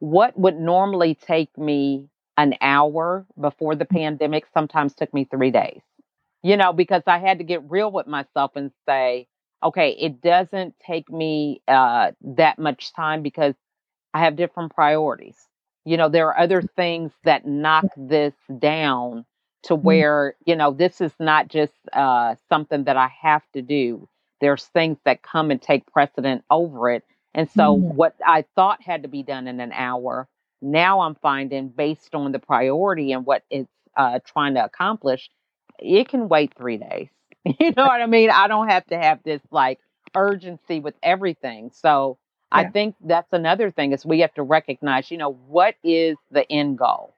what would normally take me an hour before the pandemic sometimes took me three days. You know, because I had to get real with myself and say, okay, it doesn't take me uh, that much time because I have different priorities. You know, there are other things that knock this down to Mm. where, you know, this is not just uh, something that I have to do. There's things that come and take precedent over it. And so, Mm. what I thought had to be done in an hour, now I'm finding based on the priority and what it's uh, trying to accomplish, it can wait three days. You know what I mean? I don't have to have this like urgency with everything. So, I think that's another thing is we have to recognize, you know, what is the end goal?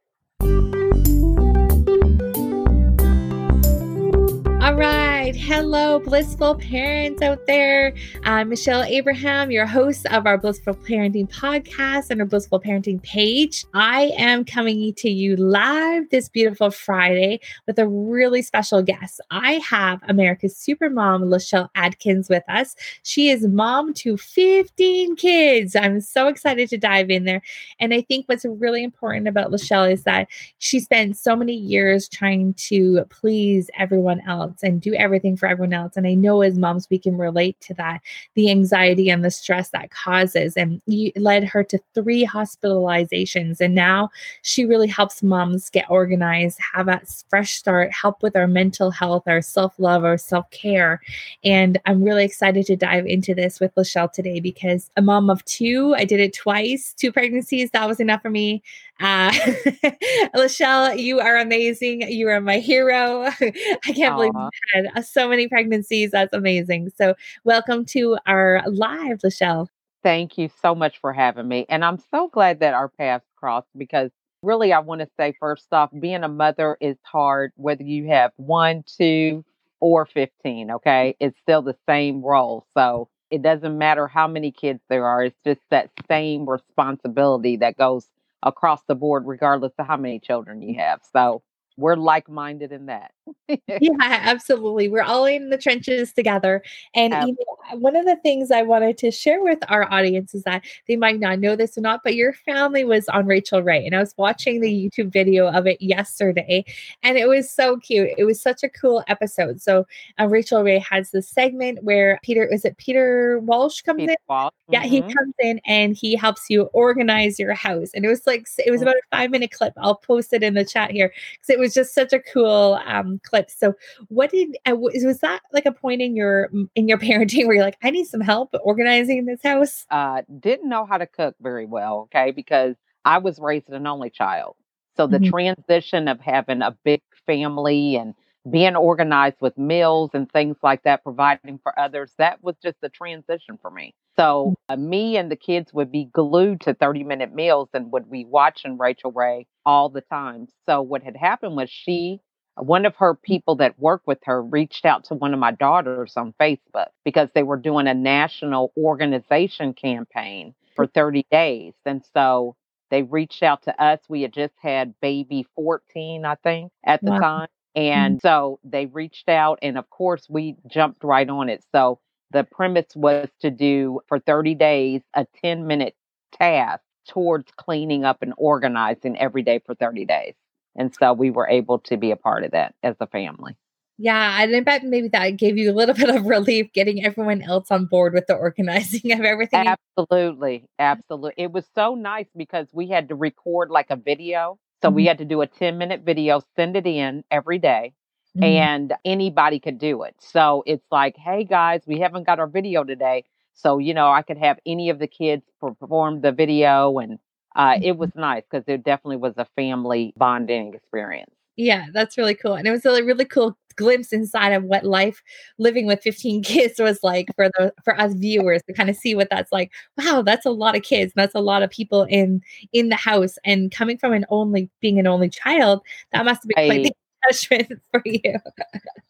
All right. Hello, blissful parents out there. I'm Michelle Abraham, your host of our Blissful Parenting podcast and our Blissful Parenting page. I am coming to you live this beautiful Friday with a really special guest. I have America's supermom, Lachelle Adkins, with us. She is mom to 15 kids. I'm so excited to dive in there. And I think what's really important about Lachelle is that she spent so many years trying to please everyone else and do everything for everyone else. And I know as moms, we can relate to that the anxiety and the stress that causes. And you led her to three hospitalizations. And now she really helps moms get organized, have a fresh start, help with our mental health, our self love, our self care. And I'm really excited to dive into this with Lachelle today because a mom of two, I did it twice, two pregnancies. That was enough for me. Uh, Lachelle, you are amazing. You are my hero. I can't believe you had so many pregnancies. That's amazing. So, welcome to our live, Lachelle. Thank you so much for having me. And I'm so glad that our paths crossed because really, I want to say first off, being a mother is hard, whether you have one, two, or 15. Okay. It's still the same role. So it doesn't matter how many kids there are, it's just that same responsibility that goes across the board, regardless of how many children you have. So we're like minded in that. Yeah, absolutely. We're all in the trenches together. And you know, one of the things I wanted to share with our audience is that they might not know this or not, but your family was on Rachael Ray. And I was watching the YouTube video of it yesterday, and it was so cute. It was such a cool episode. So uh, Rachael Ray has this segment where Peter, is it Peter Walsh comes Peter in? Walsh. Yeah, he Mhm. comes in and he helps you organize your house. And it was like, it was Mm. about a five minute clip. I'll post it in the chat here because it was just such a cool um, clip. So, what did uh, was that like a point in your in your parenting where you're like, I need some help organizing this house? uh, didn't know how to cook very well, okay, because I was raised an only child. So the Mhm. transition of having a big family and being organized with meals and things like that, providing for others, that was just the transition for me. So uh, me and the kids would be glued to 30 minute meals and would be watching Rachael Ray all the time. So what had happened was she one of her mm. people that worked with her reached out to one of my daughters on Facebook because they were doing a national organization campaign for 30 days. And so they reached out to us. We had just had baby 14, I think, at the Wow. time. Mm-hmm. And so they reached out, and of course, we jumped right on it. So the premise was to do for 30 days a 10 minute task towards cleaning up and organizing every day for 30 days. And so we were able to be a part of that as a family. Yeah, and I bet maybe that gave you a little bit of relief getting everyone else on board with the organizing of everything. Absolutely. Absolutely. It was so nice because we had to record like a video. So we Mhm. had to do a 10 minute video, send it in every day, Mhm. and anybody could do it. So it's like, hey guys, we haven't got our video today. So, you know, I could have any of the kids perform the video. And uh, it was nice because it definitely was a family bonding experience. Yeah, that's really cool. And it was a really cool glimpse inside of what life living with 15 kids was like for the for us viewers to kind of see what that's like. Wow, that's a lot of kids. That's a lot of people in in the house. And coming from an only being an only child, that must have been quite the judgment for you.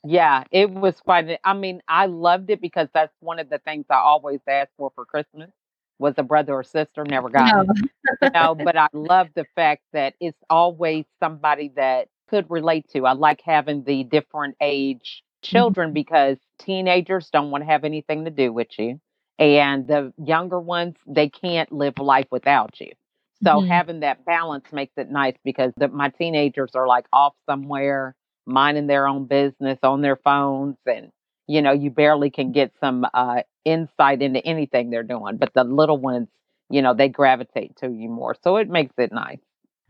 Yeah, it was quite. I mean, I loved it because that's one of the things I always ask for for Christmas was a brother or sister. Never got No. it, you know. But I love the fact that it's always somebody that could relate to. I like having the different age children because teenagers don't want to have anything to do with you, and the younger ones they can't live life without you. So mm-hmm. having that balance makes it nice because the, my teenagers are like off somewhere, minding their own business on their phones, and you know you barely can get some uh, insight into anything they're doing. But the little ones, you know, they gravitate to you more, so it makes it nice.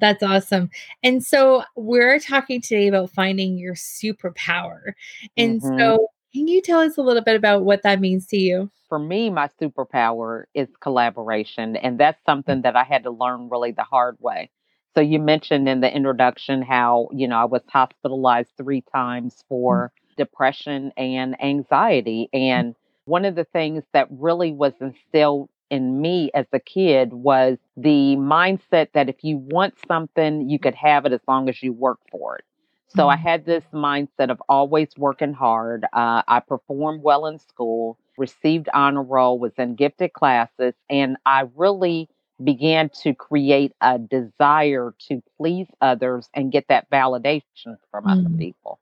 That's awesome. And so we're talking today about finding your superpower. And mm-hmm. so can you tell us a little bit about what that means to you? For me, my superpower is collaboration. And that's something that I had to learn really the hard way. So you mentioned in the introduction how, you know, I was hospitalized three times mm. for mm-hmm. Depression and anxiety. And one of the things that really was instilled in me as a kid was the mindset that if you want something, you could have it as long as you work for it. So mm-hmm. I had this mindset of always working hard. Uh, I performed well in school, received honor roll, was in gifted classes, and I really began to create a desire to please others and get that validation from mm-hmm. other people.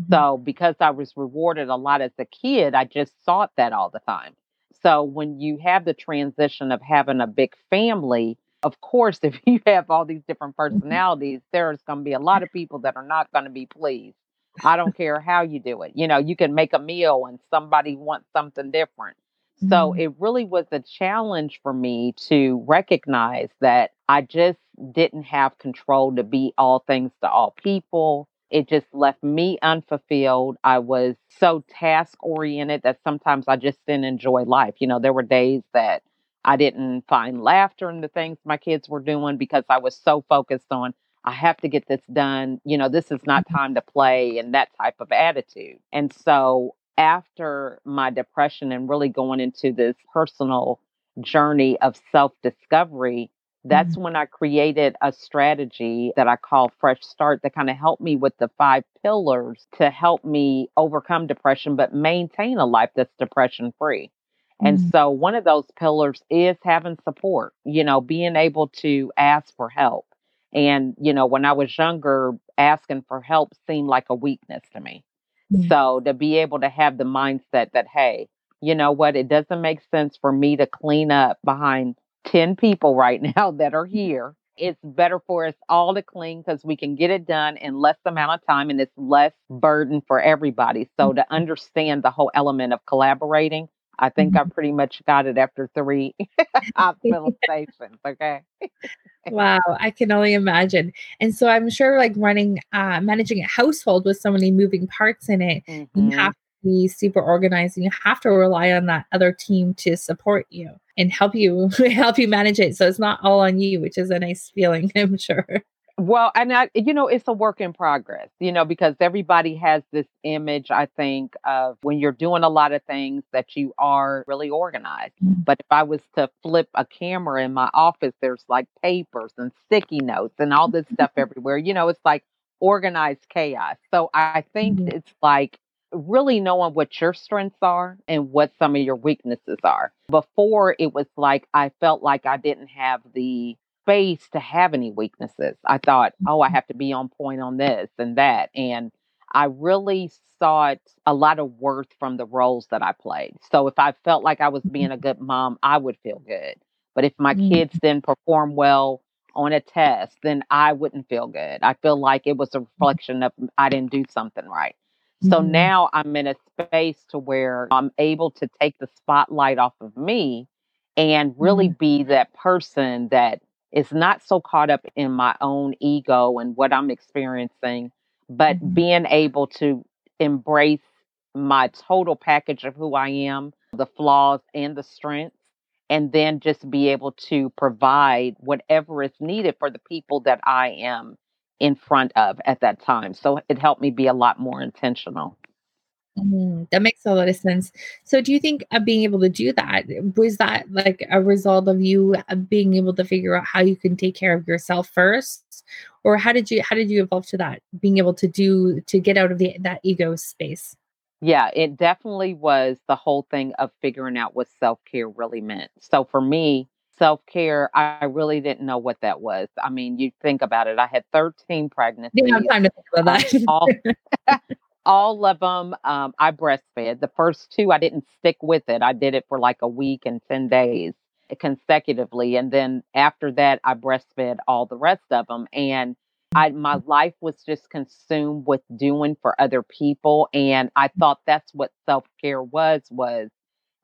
Mm-hmm. So because I was rewarded a lot as a kid, I just sought that all the time. So when you have the transition of having a big family, of course, if you have all these different mm-hmm. personalities, there's going to be a lot of people that are not going to be pleased. I don't care how you do it. You know, you can make a meal and somebody wants something different. So mm-hmm. it really was a challenge for me to recognize that I just didn't have control to be all things to all people. It just left me unfulfilled. I was so task oriented that sometimes I just didn't enjoy life. You know, there were days that I didn't find laughter in the things my kids were doing because I was so focused on, I have to get this done. You know, this is not mm-hmm. time to play and that type of attitude. And so after my depression and really going into this personal journey of self discovery, that's mm-hmm. when I created a strategy that I call Fresh Start that kind of helped me with the five pillars to help me overcome depression, but maintain a life that's depression free. And mm-hmm. so one of those pillars is having support, you know, being able to ask for help. And, you know, when I was younger, asking for help seemed like a weakness to me. Mm-hmm. So to be able to have the mindset that, hey, you know what, it doesn't make sense for me to clean up behind 10 people right now that are here. It's better for us all to clean because we can get it done in less amount of time and it's less burden for everybody. So to mm-hmm. understand the whole element of collaborating I think I mm-hmm. pretty much got it after three hospitalizations. Okay. wow, I can only imagine. And so I'm sure, like running, uh, managing a household with so many moving parts in it, mm-hmm. you have be super organized, and you have to rely on that other team to support you and help you help you manage it. So it's not all on you, which is a nice feeling, I'm sure. Well, and I, you know, it's a work in progress, you know, because everybody has this image, I think, of when you're doing a lot of things that you are really organized. Mm-hmm. But if I was to flip a camera in my office, there's like papers and sticky notes and all this stuff everywhere. You know, it's like organized chaos. So I think mm-hmm. it's like really knowing what your strengths are and what some of your weaknesses are. Before it was like I felt like I didn't have the space to have any weaknesses. I thought, oh, I mm-hmm. have to be on point on this and that. And I really sought a lot of worth from the roles that I played. So if I felt like I was being mm-hmm. a good mom, I would feel good. But if my mm-hmm. kids didn't perform well on a test, then I wouldn't feel good. I feel like it was a reflection of I didn't do something right. So mm-hmm. now I'm in a space to where I'm able to take the spotlight off of me and really mm-hmm. be that person that is not so caught up in my own ego and what I'm experiencing, but mm-hmm. being able to embrace my total package of who I am, the flaws and the strengths, and then just be able to provide whatever is needed for the people that I am in front of at that time. So it helped me be a lot more intentional. Mm, that makes a lot of sense. So, do you think uh, being able to do that was that like a result of you uh, being able to figure out how you can take care of yourself first, or how did you how did you evolve to that being able to do to get out of the that ego space? Yeah, it definitely was the whole thing of figuring out what self care really meant. So for me, self care, I really didn't know what that was. I mean, you think about it. I had 13 pregnancies. Didn't have time to think about that. all, all of them um, I breastfed. The first two I didn't stick with it. I did it for like a week and 10 days. consecutively. And then after that, I breastfed all the rest of them. And I, my life was just consumed with doing for other people. And I thought that's what self care was, was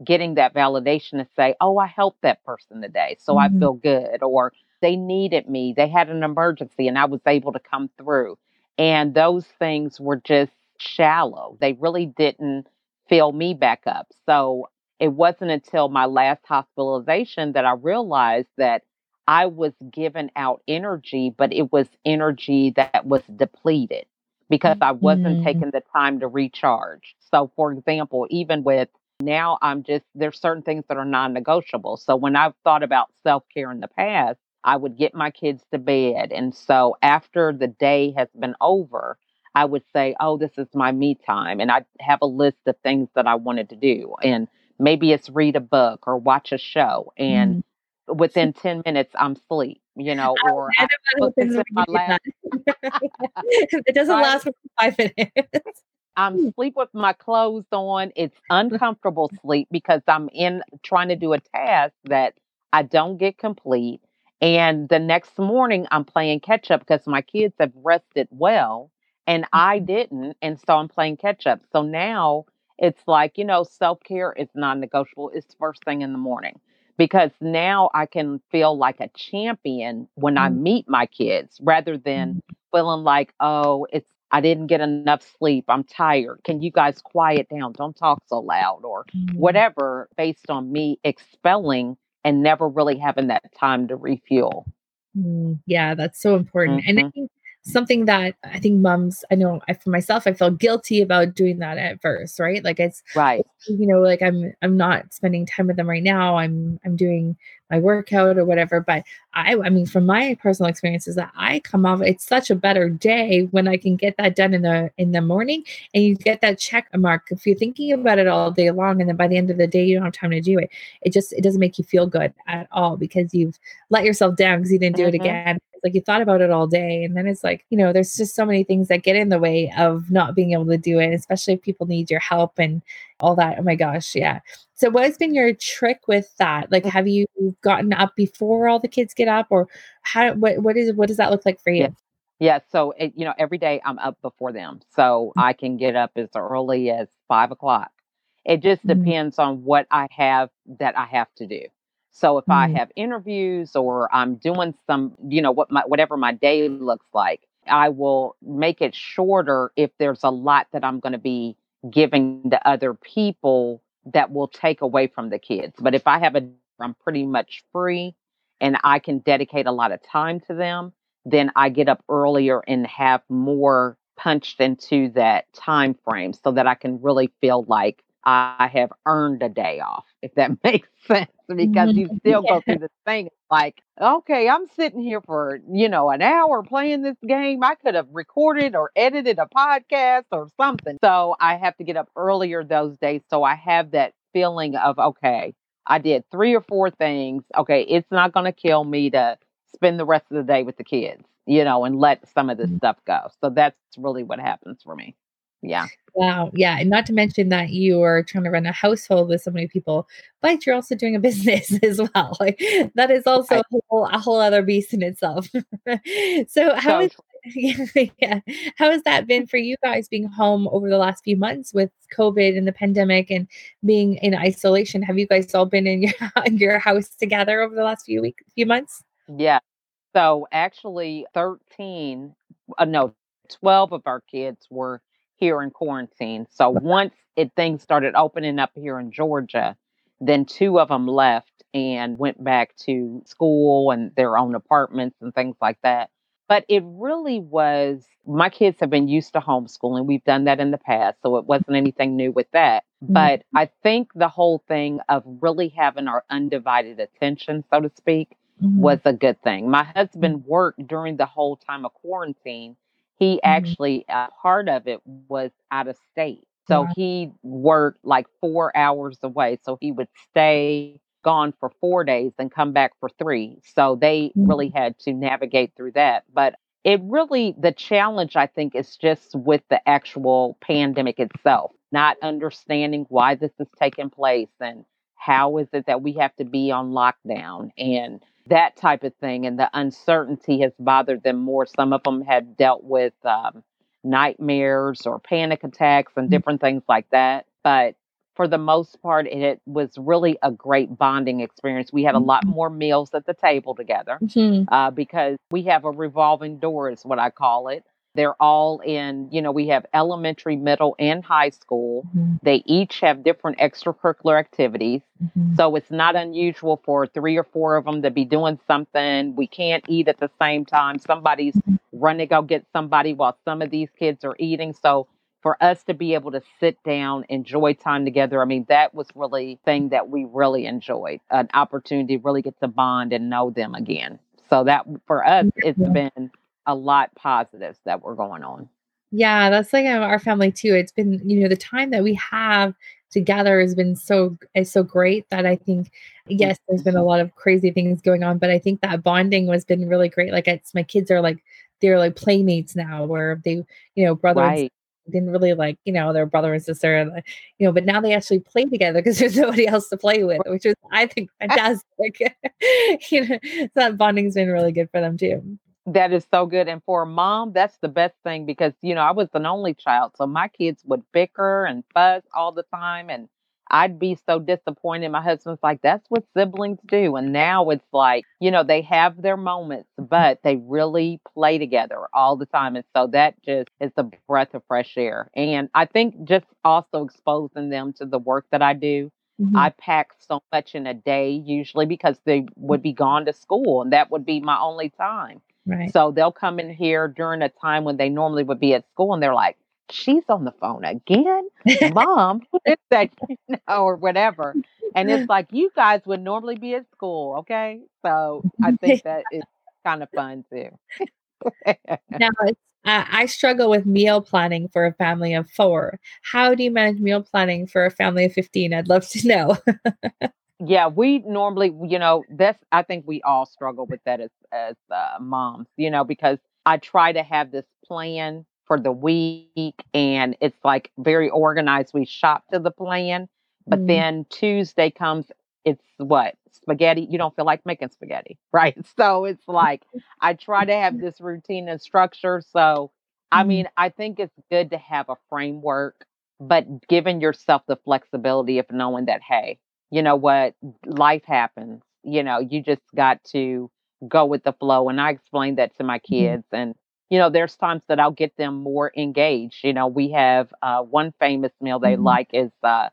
getting that validation to say, oh, I helped that person today. So mm-hmm. I feel good. Or they needed me. They had an emergency and I was able to come through. And those things were just shallow. They really didn't fill me back up. So it wasn't until my last hospitalization that I realized that I was giving out energy, but it was energy that was depleted because I wasn't mm-hmm. taking the time to recharge. So, for example, even with now, I'm just, there's certain things that are non negotiable. So, when I've thought about self care in the past, I would get my kids to bed. And so, after the day has been over, I would say, Oh, this is my me time. And I'd have a list of things that I wanted to do. And maybe it's read a book or watch a show. And mm. within 10 minutes, I'm asleep, you know, or I put this in my lap. it doesn't right? last for five minutes. I'm sleep with my clothes on. It's uncomfortable sleep because I'm in trying to do a task that I don't get complete. And the next morning, I'm playing catch up because my kids have rested well and I mm-hmm. didn't. And so I'm playing catch up. So now it's like, you know, self care is non negotiable. It's first thing in the morning because now I can feel like a champion when. I meet my kids rather than mm-hmm. feeling like, oh, it's, I didn't get enough sleep. I'm tired. Can you guys quiet down? Don't talk so loud or mm-hmm. whatever based on me expelling and never really having that time to refuel. Mm, yeah, that's so important. Mm-hmm. And I mm-hmm. think something that I think moms, I know I, for myself, I felt guilty about doing that at first, right? Like it's right, you know, like I'm I'm not spending time with them right now. I'm I'm doing my workout or whatever. But I I mean, from my personal experiences that I come off, it's such a better day when I can get that done in the in the morning and you get that check mark. If you're thinking about it all day long and then by the end of the day you don't have time to do it, it just it doesn't make you feel good at all because you've let yourself down because you didn't do mm-hmm. it again like you thought about it all day. And then it's like, you know, there's just so many things that get in the way of not being able to do it, especially if people need your help and all that. Oh my gosh. Yeah. So what has been your trick with that? Like have you gotten up before all the kids get up or how what what is what does that look like for you? Yeah. Yeah, so it, you know, every day I'm up before them, so mm. I can get up as early as five o'clock. It just mm-hmm. depends on what I have that I have to do. So if mm. I have interviews or I'm doing some, you know, what my whatever my day looks like, I will make it shorter if there's a lot that I'm going to be giving to other people that will take away from the kids. But if I have a I'm pretty much free and I can dedicate a lot of time to them, then I get up earlier and have more punched into that time frame so that I can really feel like I have earned a day off, if that makes sense, because you still yeah. go through the thing like, okay, I'm sitting here for, you know, an hour playing this game. I could have recorded or edited a podcast or something. So I have to get up earlier those days. So I have that feeling of, okay, I did three or four things. Okay, it's not going to kill me to spend the rest of the day with the kids, you know, and let some of this mm-hmm. stuff go. So that's really what happens for me. Yeah. Wow. Yeah. And not to mention that you are trying to run a household with so many people, but you're also doing a business as well. Like that is also a whole, a whole other beast in itself. so how so, is yeah, how has that been for you guys being home over the last few months with COVID and the pandemic and being in isolation? Have you guys all been in your in your house together over the last few weeks, few months? Yeah. So actually, thirteen, uh, no, twelve of our kids were here in quarantine. So once it things started opening up here in Georgia, then two of them left and went back to school and their own apartments and things like that. But it really was my kids have been used to homeschooling. We've done that in the past, so it wasn't anything new with that. Mm-hmm. But I think the whole thing of really having our undivided attention, so to speak, mm-hmm. was a good thing. My husband worked during the whole time of quarantine he mm-hmm. actually, uh, part of it was out of state. So wow. he worked like four hours away. So he would stay gone for four days and come back for three. So they mm-hmm. really had to navigate through that. But it really, the challenge, I think, is just with the actual pandemic itself, not understanding why this is taking place and how is it that we have to be on lockdown and that type of thing. And the uncertainty has bothered them more. Some of them have dealt with um, nightmares or panic attacks and mm. different things like that. But for the most part, it was really a great bonding experience. We had a lot mm-hmm. more meals at the table together mm-hmm. uh, because we have a revolving door, is what I call it. They're all in, you know, we have elementary, middle, and high school. Mm-hmm. They each have different extracurricular activities. Mm-hmm. So it's not unusual for three or four of them to be doing something. We can't eat at the same time. Somebody's mm-hmm. running to go get somebody while some of these kids are eating. So for us to be able to sit down, enjoy time together. I mean, that was really thing that we really enjoyed, an opportunity to really get to bond and know them again. So that for us, it's been a lot positives that were going on. Yeah, that's like um, our family too. It's been, you know, the time that we have together has been so is so great that I think yes, there's been a lot of crazy things going on, but I think that bonding was been really great. Like it's my kids are like they're like playmates now where they, you know, brothers right didn't really like, you know, their brother and sister, and, you know, but now they actually play together because there's nobody else to play with, which is, I think, fantastic. you know, so that bonding's been really good for them too. That is so good. And for a mom, that's the best thing because, you know, I was an only child. So my kids would bicker and fuss all the time. And I'd be so disappointed. My husband's like, that's what siblings do. And now it's like, you know, they have their moments, but they really play together all the time. And so that just is a breath of fresh air. And I think just also exposing them to the work that I do. Mm-hmm. I pack so much in a day usually because they would be gone to school and that would be my only time. Right. So they'll come in here during a time when they normally would be at school and they're like, she's on the phone again. Mom, it's that, you know, or whatever. And it's like, you guys would normally be at school. Okay. So I think that is kind of fun too. now, uh, I struggle with meal planning for a family of four. How do you manage meal planning for a family of 15? I'd love to know. yeah, we normally, you know, that's, I think we all struggle with that as, as uh, moms, you know, because I try to have this plan for the week and it's like very organized. We shop to the plan, but mm. then Tuesday comes, it's what? Spaghetti. You don't feel like making spaghetti, right? So it's like I try to have this routine and structure. So, I mm. mean, I think it's good to have a framework, but giving yourself the flexibility of knowing that, hey, you know what? Life happens. You know, you just got to go with the flow. And I explained that to my mm-hmm. kids and you know, there's times that I'll get them more engaged. You know, we have uh, one famous meal they mm-hmm. like is uh,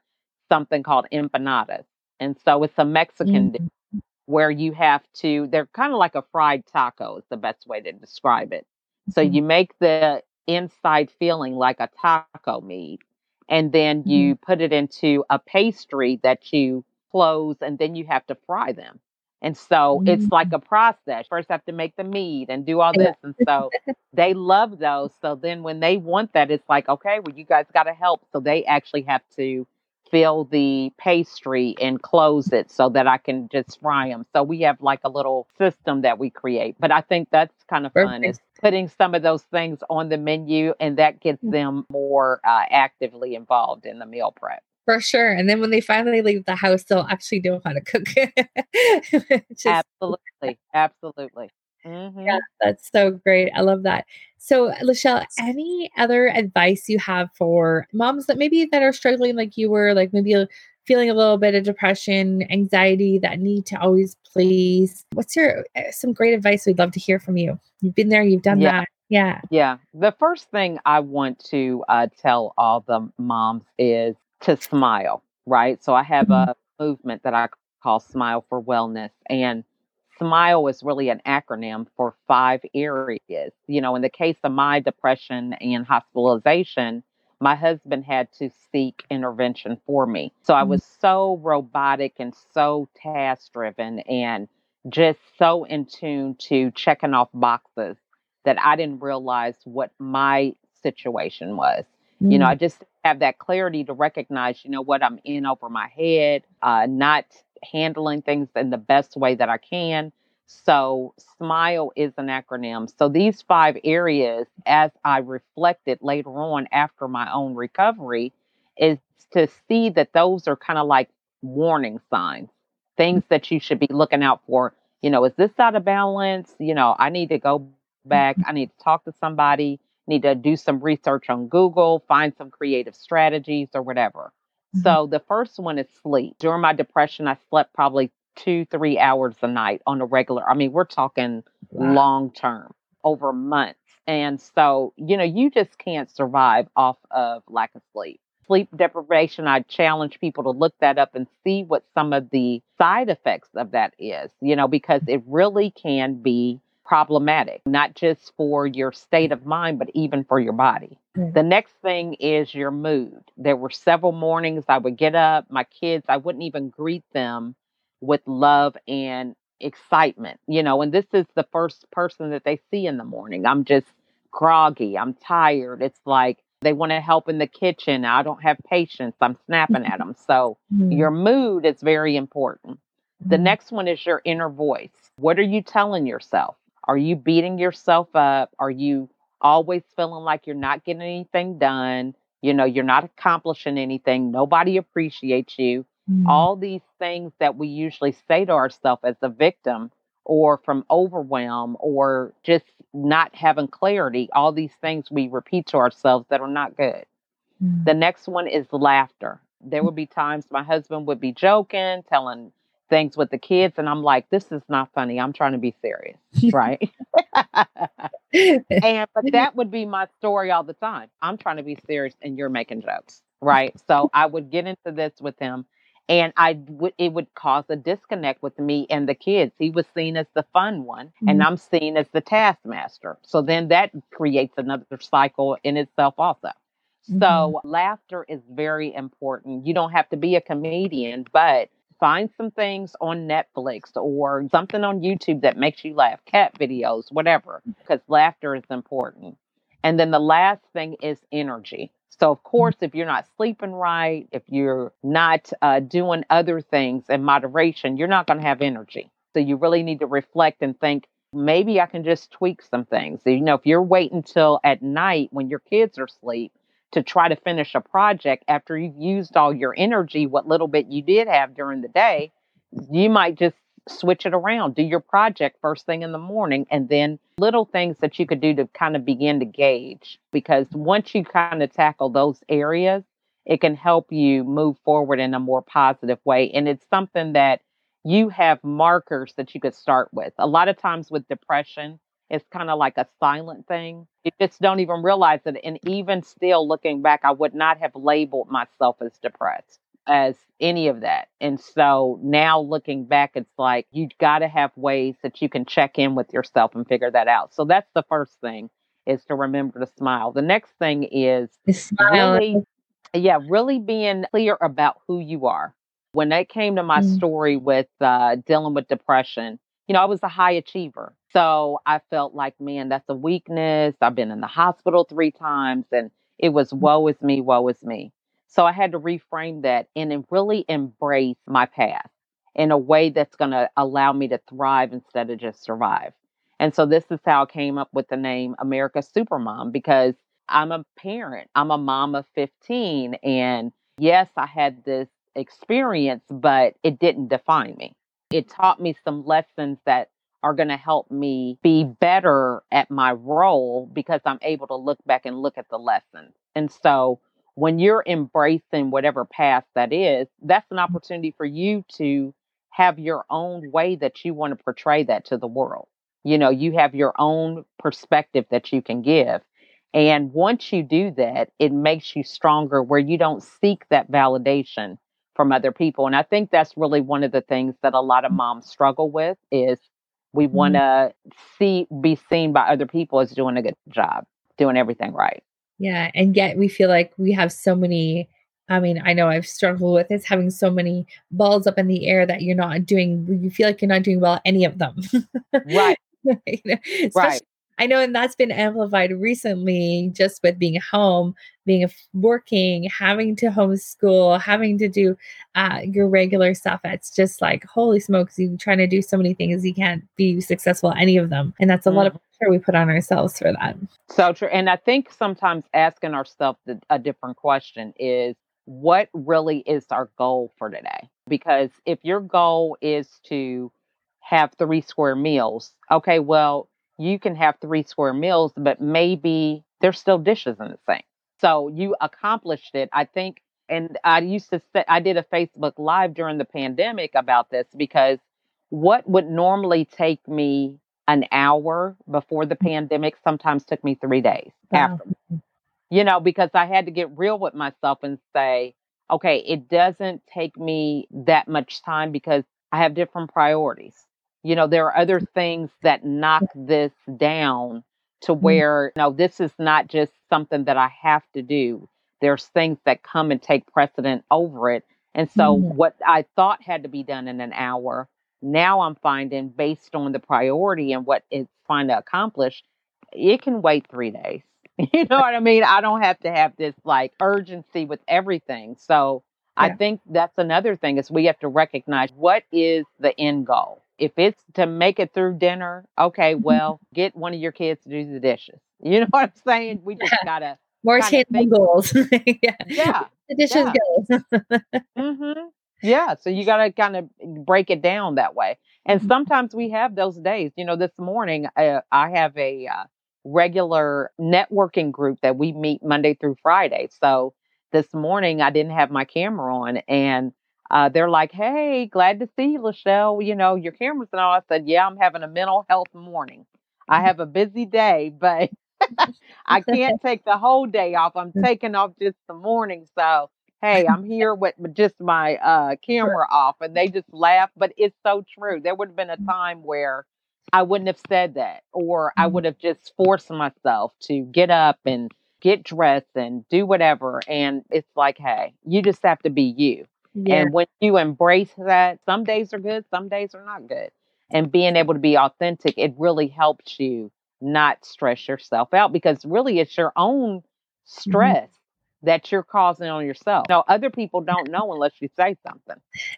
something called empanadas. And so it's a Mexican mm-hmm. dish where you have to, they're kind of like a fried taco, is the best way to describe it. So mm-hmm. you make the inside feeling like a taco meat, and then mm-hmm. you put it into a pastry that you close, and then you have to fry them. And so mm-hmm. it's like mm. a process. First, I have to make the meat and do all this. And so they love those. So then when they want that, it's like, okay, well, you guys got to help. So they actually have to fill the pastry and close it so that I can just fry them. So we have like a little system that we create. But I think that's kind of fun is putting some of those things on the menu and that gets mm. them more uh, actively involved in the meal prep. For sure. And then when they finally leave the house, they'll actually know how to cook. Just, absolutely. Absolutely. Mm-hmm. Yeah, that's so great. I love that. So, Lachelle, any other advice you have for moms that maybe that are struggling like you were, like maybe feeling a little bit of depression, anxiety, that need to always please? What's your uh, some great advice we'd love to hear from you? You've been there, you've done yeah. that. Yeah. Yeah. The first thing I want to uh, tell all the moms is to smile, right? So I have mm-hmm. a movement that I call Smile for Wellness. And SMILE is really an acronym for five areas. You know, in the case of my depression and hospitalization, my husband had to seek intervention for me. So I mm-hmm. was so robotic and so task driven and just so in tune to checking off boxes that I didn't realize what my situation was. Mm. You know, I mm. just have that clarity to recognize, you know, what I'm in over my head, uh, not handling things in the best way that I can. So, SMILE is an acronym. So, these five areas, as I reflected later on after my own recovery, is to see that those are kind of like warning signs, things that you should be looking out for. You know, is this out of balance? You know, I need to go back. Mhm. I need to talk to somebody, need to do some research on Google, find some creative strategies or whatever. Mhm. So the first one is sleep. During my depression, I slept probably two, three hours a night on a regular. I mean, we're talking Wow. long term, over months. And so, you know, you just can't survive off of lack of sleep. Sleep deprivation, I challenge people to look that up and see what some of the side effects of that is, you know, because it really can be problematic, not just for your state of mind, but even for your body. Right. The next thing is your mood. There were several mornings I would get up, my kids, I wouldn't even greet them with love and excitement, you know, and this is the first person that they see in the morning. I'm just groggy, I'm tired. It's like they want to help in the kitchen. I don't have patience. I'm snapping at them. So Mhm. your mood is very important. The Mhm. next one is your inner voice. What are you telling yourself? Are you beating yourself up? Are you always feeling like you're not getting anything done? You know, you're not accomplishing anything. Nobody appreciates you. Mhm. All these things that we usually say to ourselves as a victim or from overwhelm or just not having clarity, all these things we repeat to ourselves that are not good. Mhm. The next one is laughter. There would be times my husband would be joking, telling things with the kids, and I'm like, this is not funny. I'm trying to be serious, right? and but that would be my story all the time. I'm trying to be serious and you're making jokes, right? So I would get into this with him and I would it would cause a disconnect with me and the kids. He was seen as the fun one and Mhm. I'm seen as the taskmaster. So then that creates another cycle in itself also. Mhm. So laughter is very important. You don't have to be a comedian, but find some things on Netflix or something on YouTube that makes you laugh, cat videos, whatever, because laughter is important. And then the last thing is energy. So, of course, if you're not sleeping right, if you're not uh, doing other things in moderation, you're not going to have energy. So, you really need to reflect and think maybe I can just tweak some things. So, you know, if you're waiting till at night when your kids are asleep to try to finish a project after you've used all your energy, what little bit you did have during the day, you might just switch it around. Do your project first thing in the morning and then little things that you could do to kind of begin to gauge. Because once you kind of tackle those areas, it can help you move forward in a more positive way. And it's something that you have markers that you could start with. A lot of times with depression, it's kind of like a silent thing. You just don't even realize it. And even still looking back, I would not have labeled myself as depressed as any of that. And so now looking back, it's like you got to have ways that you can check in with yourself and figure that out. So that's the first thing is to remember to smile. The next thing is really, yeah, really being clear about who you are. When it came to my Mm. story with uh, dealing with depression, you know, I was a high achiever. So I felt like, man, that's a weakness. I've been in the hospital three times and it was mm. woe is me, woe is me. So I had to reframe that and really embrace my path in a way that's going to allow me to thrive instead of just survive. And so this is how I came up with the name America Supermom because I'm a parent. I'm a mom of 15. And yes, I had this experience, but it didn't define me. It taught me some lessons that are going to help me be better at my role because I'm able to look back and look at the lessons. And so when you're embracing whatever path that is, that's an mm. opportunity for you to have your own way that you want to portray that to the world. You know, you have your own perspective that you can give. And once you do that, it makes you stronger where you don't seek that validation from other people. And I think that's really one of the things that a lot of mm. moms struggle with is we mm-hmm. want to see be seen by other people as doing a good job, doing everything right. Yeah. And yet we feel like we have so many. I mean, I know I've struggled with this having so many balls up in the air that you're not doing, you feel like you're not doing well at any of them. Right. you know, Right. I know, and that's been amplified recently just with being home, being working, having to homeschool, having to do uh, your regular stuff. It's just like, holy smokes, you trying to do so many things, you can't be successful at any of them. And that's a lot of pressure we put on ourselves for that. So true. And I think sometimes asking ourselves a different question is what really is our goal for today? Because if your goal is to have three square meals, okay, well, you can have three square meals, but maybe there's still dishes in the sink. So you accomplished it. I think, and I used to say, I did a Facebook Live during the pandemic about this because what would normally take me an hour before the mm-hmm. pandemic sometimes took me three days wow. after. You know, because I had to get real with myself and say, okay, it doesn't take me that much time because I have different priorities. You know, there are other things that knock this down to mm-hmm. where, you know, this is not just something that I have to do. There's things that come and take precedent over it. And so, mm-hmm. what I thought had to be done in an hour, now I'm finding based on the priority and what it's trying to accomplish, it can wait three days. You know what I mean? I don't have to have this like urgency with everything. So, yeah. I think that's another thing is we have to recognize what is the end goal if it's to make it through dinner, okay, well, get one of your kids to do the dishes. You know what I'm saying? We just gotta more table goals. yeah. yeah. The dishes yeah. goes. mm-hmm. Yeah. So you gotta kind of break it down that way. And mm-hmm. sometimes we have those days. You know, this morning uh, I have a uh, regular networking group that we meet Monday through Friday. So this morning I didn't have my camera on and uh, they're like, "Hey, glad to see you, Lachelle. You know, your camera's and all." I said, "Yeah, I'm having a mental health morning. I have a busy day, but I can't take the whole day off. I'm taking off just the morning. So, hey, I'm here with just my uh, camera off." And they just laugh, but it's so true. There would have been a mm. time where I wouldn't have said that, or I would have just forced myself to get up and get dressed and do whatever. And it's like, hey, you just have to be you. Yeah. And when you embrace that, some days are good, some days are not good. And being able to be authentic, it really helps you not stress yourself out because really it's your own mm-hmm. stress mm-hmm. that you're causing on yourself. No, other people don't know unless you say something.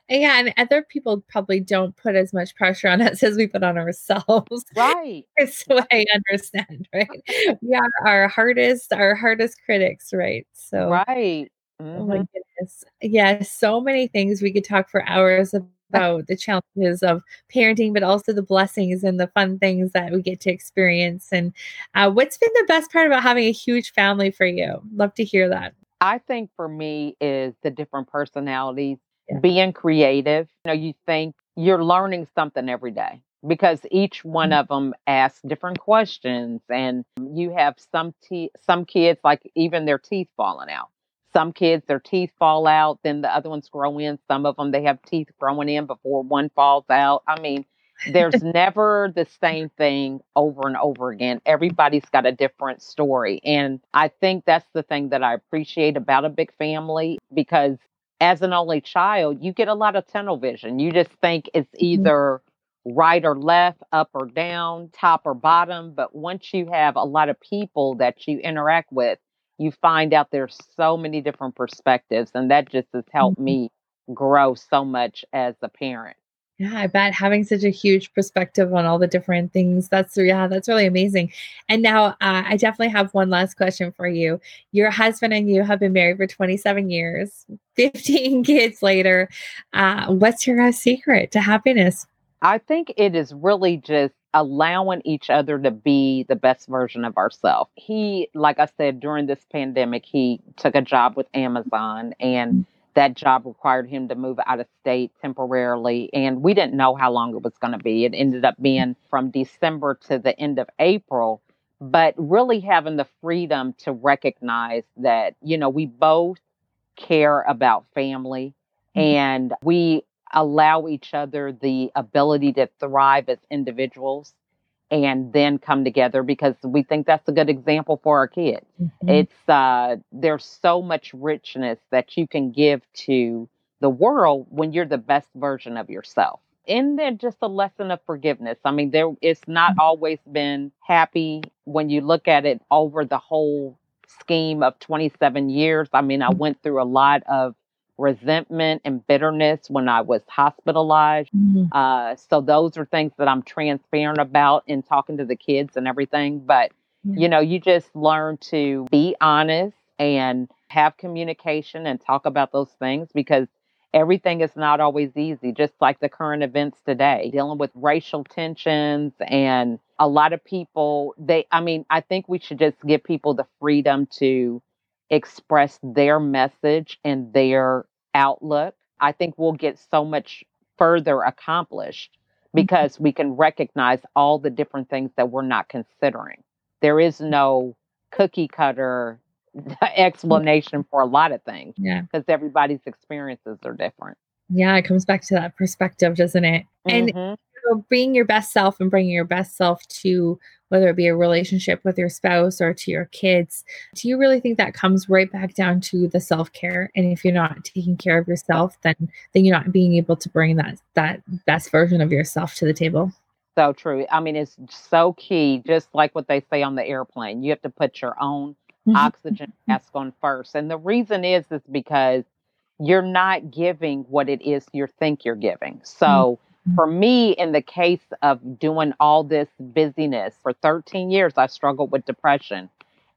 Yeah, and other people probably don't put as much pressure on us as we put on ourselves. Right. what I understand, right? we are our hardest, our hardest critics, right? So Right. Mm-hmm. Oh my goodness. Yeah, so many things we could talk for hours about the challenges of parenting, but also the blessings and the fun things that we get to experience. And uh, what's been the best part about having a huge family for you? Love to hear that. I think for me is the different personalities, yeah. being creative. You know, you think you're learning something every day because each one mm-hmm. of them asks different questions and you have some te- some kids like even their teeth falling out some kids, their teeth fall out, then the other ones grow in. Some of them, they have teeth growing in before one falls out. I mean, there's never the same thing over and over again. Everybody's got a different story. And I think that's the thing that I appreciate about a big family because as an only child, you get a lot of tunnel vision. You just think it's mm-hmm. either right or left, up or down, top or bottom. But once you have a lot of people that you interact with, you find out there's so many different perspectives and that just has helped mm-hmm. me grow so much as a parent. Yeah i bet having such a huge perspective on all the different things that's yeah that's really amazing. And now uh, i definitely have one last question for you. Your husband and you have been married for 27 years 15 kids later. Uh, what's your secret to happiness? I think it is really just allowing each other to be the best version of ourselves. He, like I said, during this pandemic, he took a job with Amazon and mm. that job required him to move out of state temporarily. And we didn't know how long it was going to be. It ended up being from December to the end of April. But really having the freedom to recognize that, you know, we both care about family mm-hmm. and we allow each other the ability to thrive as individuals and then come together because we think that's a good example for our kids. Mm-hmm. It's uh there's so much richness that you can give to the world when you're the best version of yourself. And then just a lesson of forgiveness. I mean, there it's not mm-hmm. always been happy when you look at it over the whole scheme of 27 years. I mean, I mm-hmm. went through a lot of resentment and bitterness when I was hospitalized. Mm-hmm. Uh, so those are things that I'm transparent about in talking to the kids and everything. But mm-hmm. you know, you just learn to be honest and have communication and talk about those things because everything is not always easy, just like the current events today, dealing with racial tensions and a lot of people, they, I mean, I think we should just give people the freedom to express their message and their outlook. I think we'll get so much further accomplished mm-hmm. because we can recognize all the different things that we're not considering. There is no cookie cutter explanation for a lot of things. Yeah. Because everybody's experiences are different. Yeah, it comes back to that perspective, doesn't it? And mm-hmm. you know, being your best self and bringing your best self to whether it be a relationship with your spouse or to your kids, do you really think that comes right back down to the self care? And if you're not taking care of yourself, then then you're not being able to bring that that best version of yourself to the table. So true. I mean, it's so key. Just like what they say on the airplane, you have to put your own mm-hmm. oxygen mask on first. And the reason is is because you're not giving what it is you think you're giving. So mm-hmm. For me, in the case of doing all this busyness for 13 years, I struggled with depression.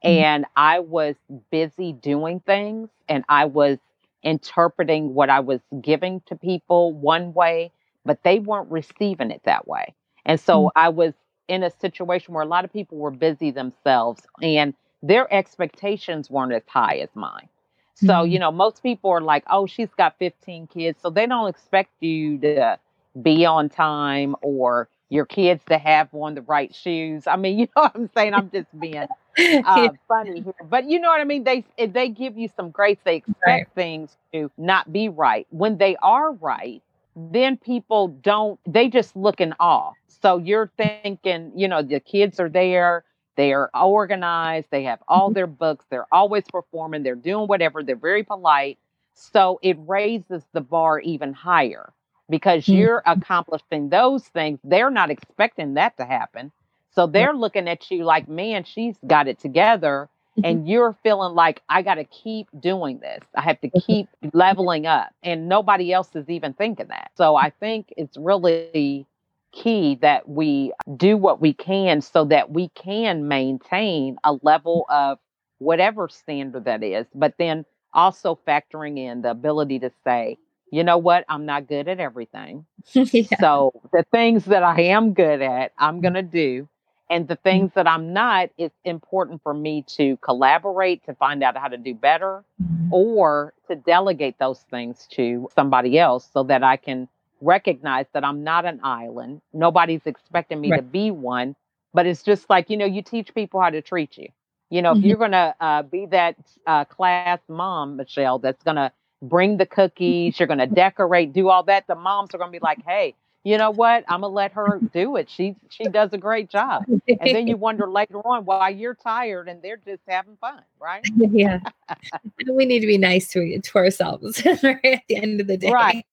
Mm-hmm. And I was busy doing things and I was interpreting what I was giving to people one way, but they weren't receiving it that way. And so mm-hmm. I was in a situation where a lot of people were busy themselves and their expectations weren't as high as mine. So, mm-hmm. you know, most people are like, oh, she's got 15 kids. So they don't expect you to be on time or your kids to have on the right shoes. I mean, you know what I'm saying? I'm just being uh, yeah. funny here. But you know what I mean? They they give you some grace. They expect right. things to not be right. When they are right, then people don't, they just look in awe. So you're thinking, you know, the kids are there they are organized. They have all mm-hmm. their books. They're always performing. They're doing whatever. They're very polite. So it raises the bar even higher because mm-hmm. you're accomplishing those things. They're not expecting that to happen. So they're looking at you like, man, she's got it together. Mm-hmm. And you're feeling like, I got to keep doing this. I have to keep leveling up. And nobody else is even thinking that. So I think it's really key that we do what we can so that we can maintain a level of whatever standard that is, but then also factoring in the ability to say, you know what, I'm not good at everything. yeah. So the things that I am good at, I'm going to do. And the mm-hmm. things that I'm not, it's important for me to collaborate to find out how to do better mm-hmm. or to delegate those things to somebody else so that I can recognize that I'm not an island. Nobody's expecting me right. to be one, but it's just like, you know, you teach people how to treat you. You know, mm-hmm. if you're going to uh, be that uh, class mom, Michelle, that's going to bring the cookies, you're going to decorate, do all that, the moms are going to be like, hey, you know what? I'm gonna let her do it. She she does a great job. And then you wonder later on why you're tired and they're just having fun, right? Yeah. we need to be nice to to ourselves right at the end of the day. Right.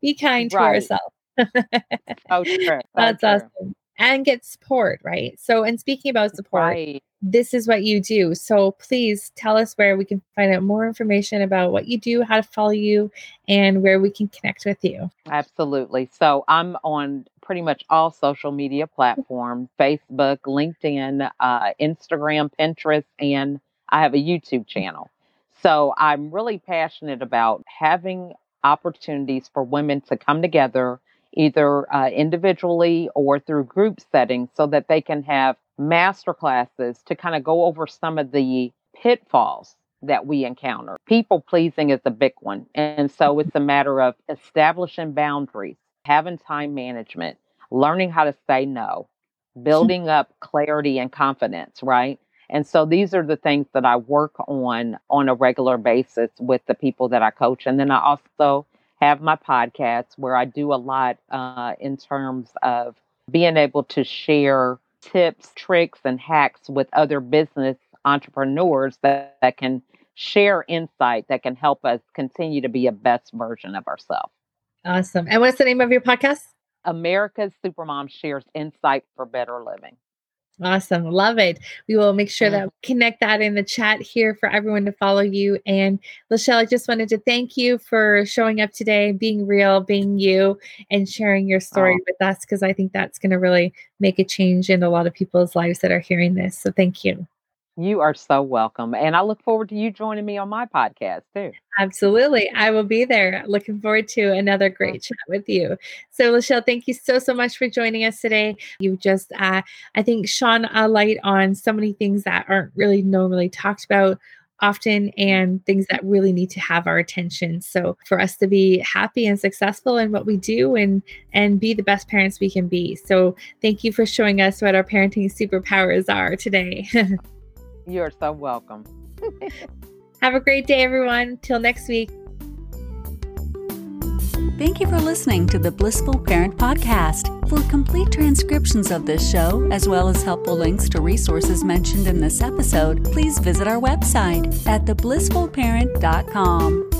Be kind to right. ourselves. oh, true. That's true. awesome. And get support, right? So, and speaking about support, right. This is what you do. So, please tell us where we can find out more information about what you do, how to follow you, and where we can connect with you. Absolutely. So, I'm on pretty much all social media platforms Facebook, LinkedIn, uh, Instagram, Pinterest, and I have a YouTube channel. So, I'm really passionate about having opportunities for women to come together either uh, individually or through group settings so that they can have master classes to kind of go over some of the pitfalls that we encounter. People pleasing is a big one. And so it's a matter of establishing boundaries, having time management, learning how to say no, building up clarity and confidence, right? And so these are the things that I work on on a regular basis with the people that I coach. And then I also have my podcast where I do a lot uh, in terms of being able to share tips, tricks, and hacks with other business entrepreneurs that, that can share insight that can help us continue to be a best version of ourselves. Awesome. And what's the name of your podcast? America's Supermom shares insight for better living. Awesome. Love it. We will make sure that we connect that in the chat here for everyone to follow you. And LaChelle, I just wanted to thank you for showing up today, being real, being you, and sharing your story oh. with us because I think that's going to really make a change in a lot of people's lives that are hearing this. So thank you. You are so welcome. And I look forward to you joining me on my podcast too. Absolutely. I will be there. Looking forward to another great chat with you. So, LaChelle, thank you so, so much for joining us today. You've just, uh, I think, shone a light on so many things that aren't really normally talked about often and things that really need to have our attention so for us to be happy and successful in what we do and and be the best parents we can be so thank you for showing us what our parenting superpowers are today You're so welcome. Have a great day, everyone. Till next week. Thank you for listening to the Blissful Parent Podcast. For complete transcriptions of this show, as well as helpful links to resources mentioned in this episode, please visit our website at theblissfulparent.com.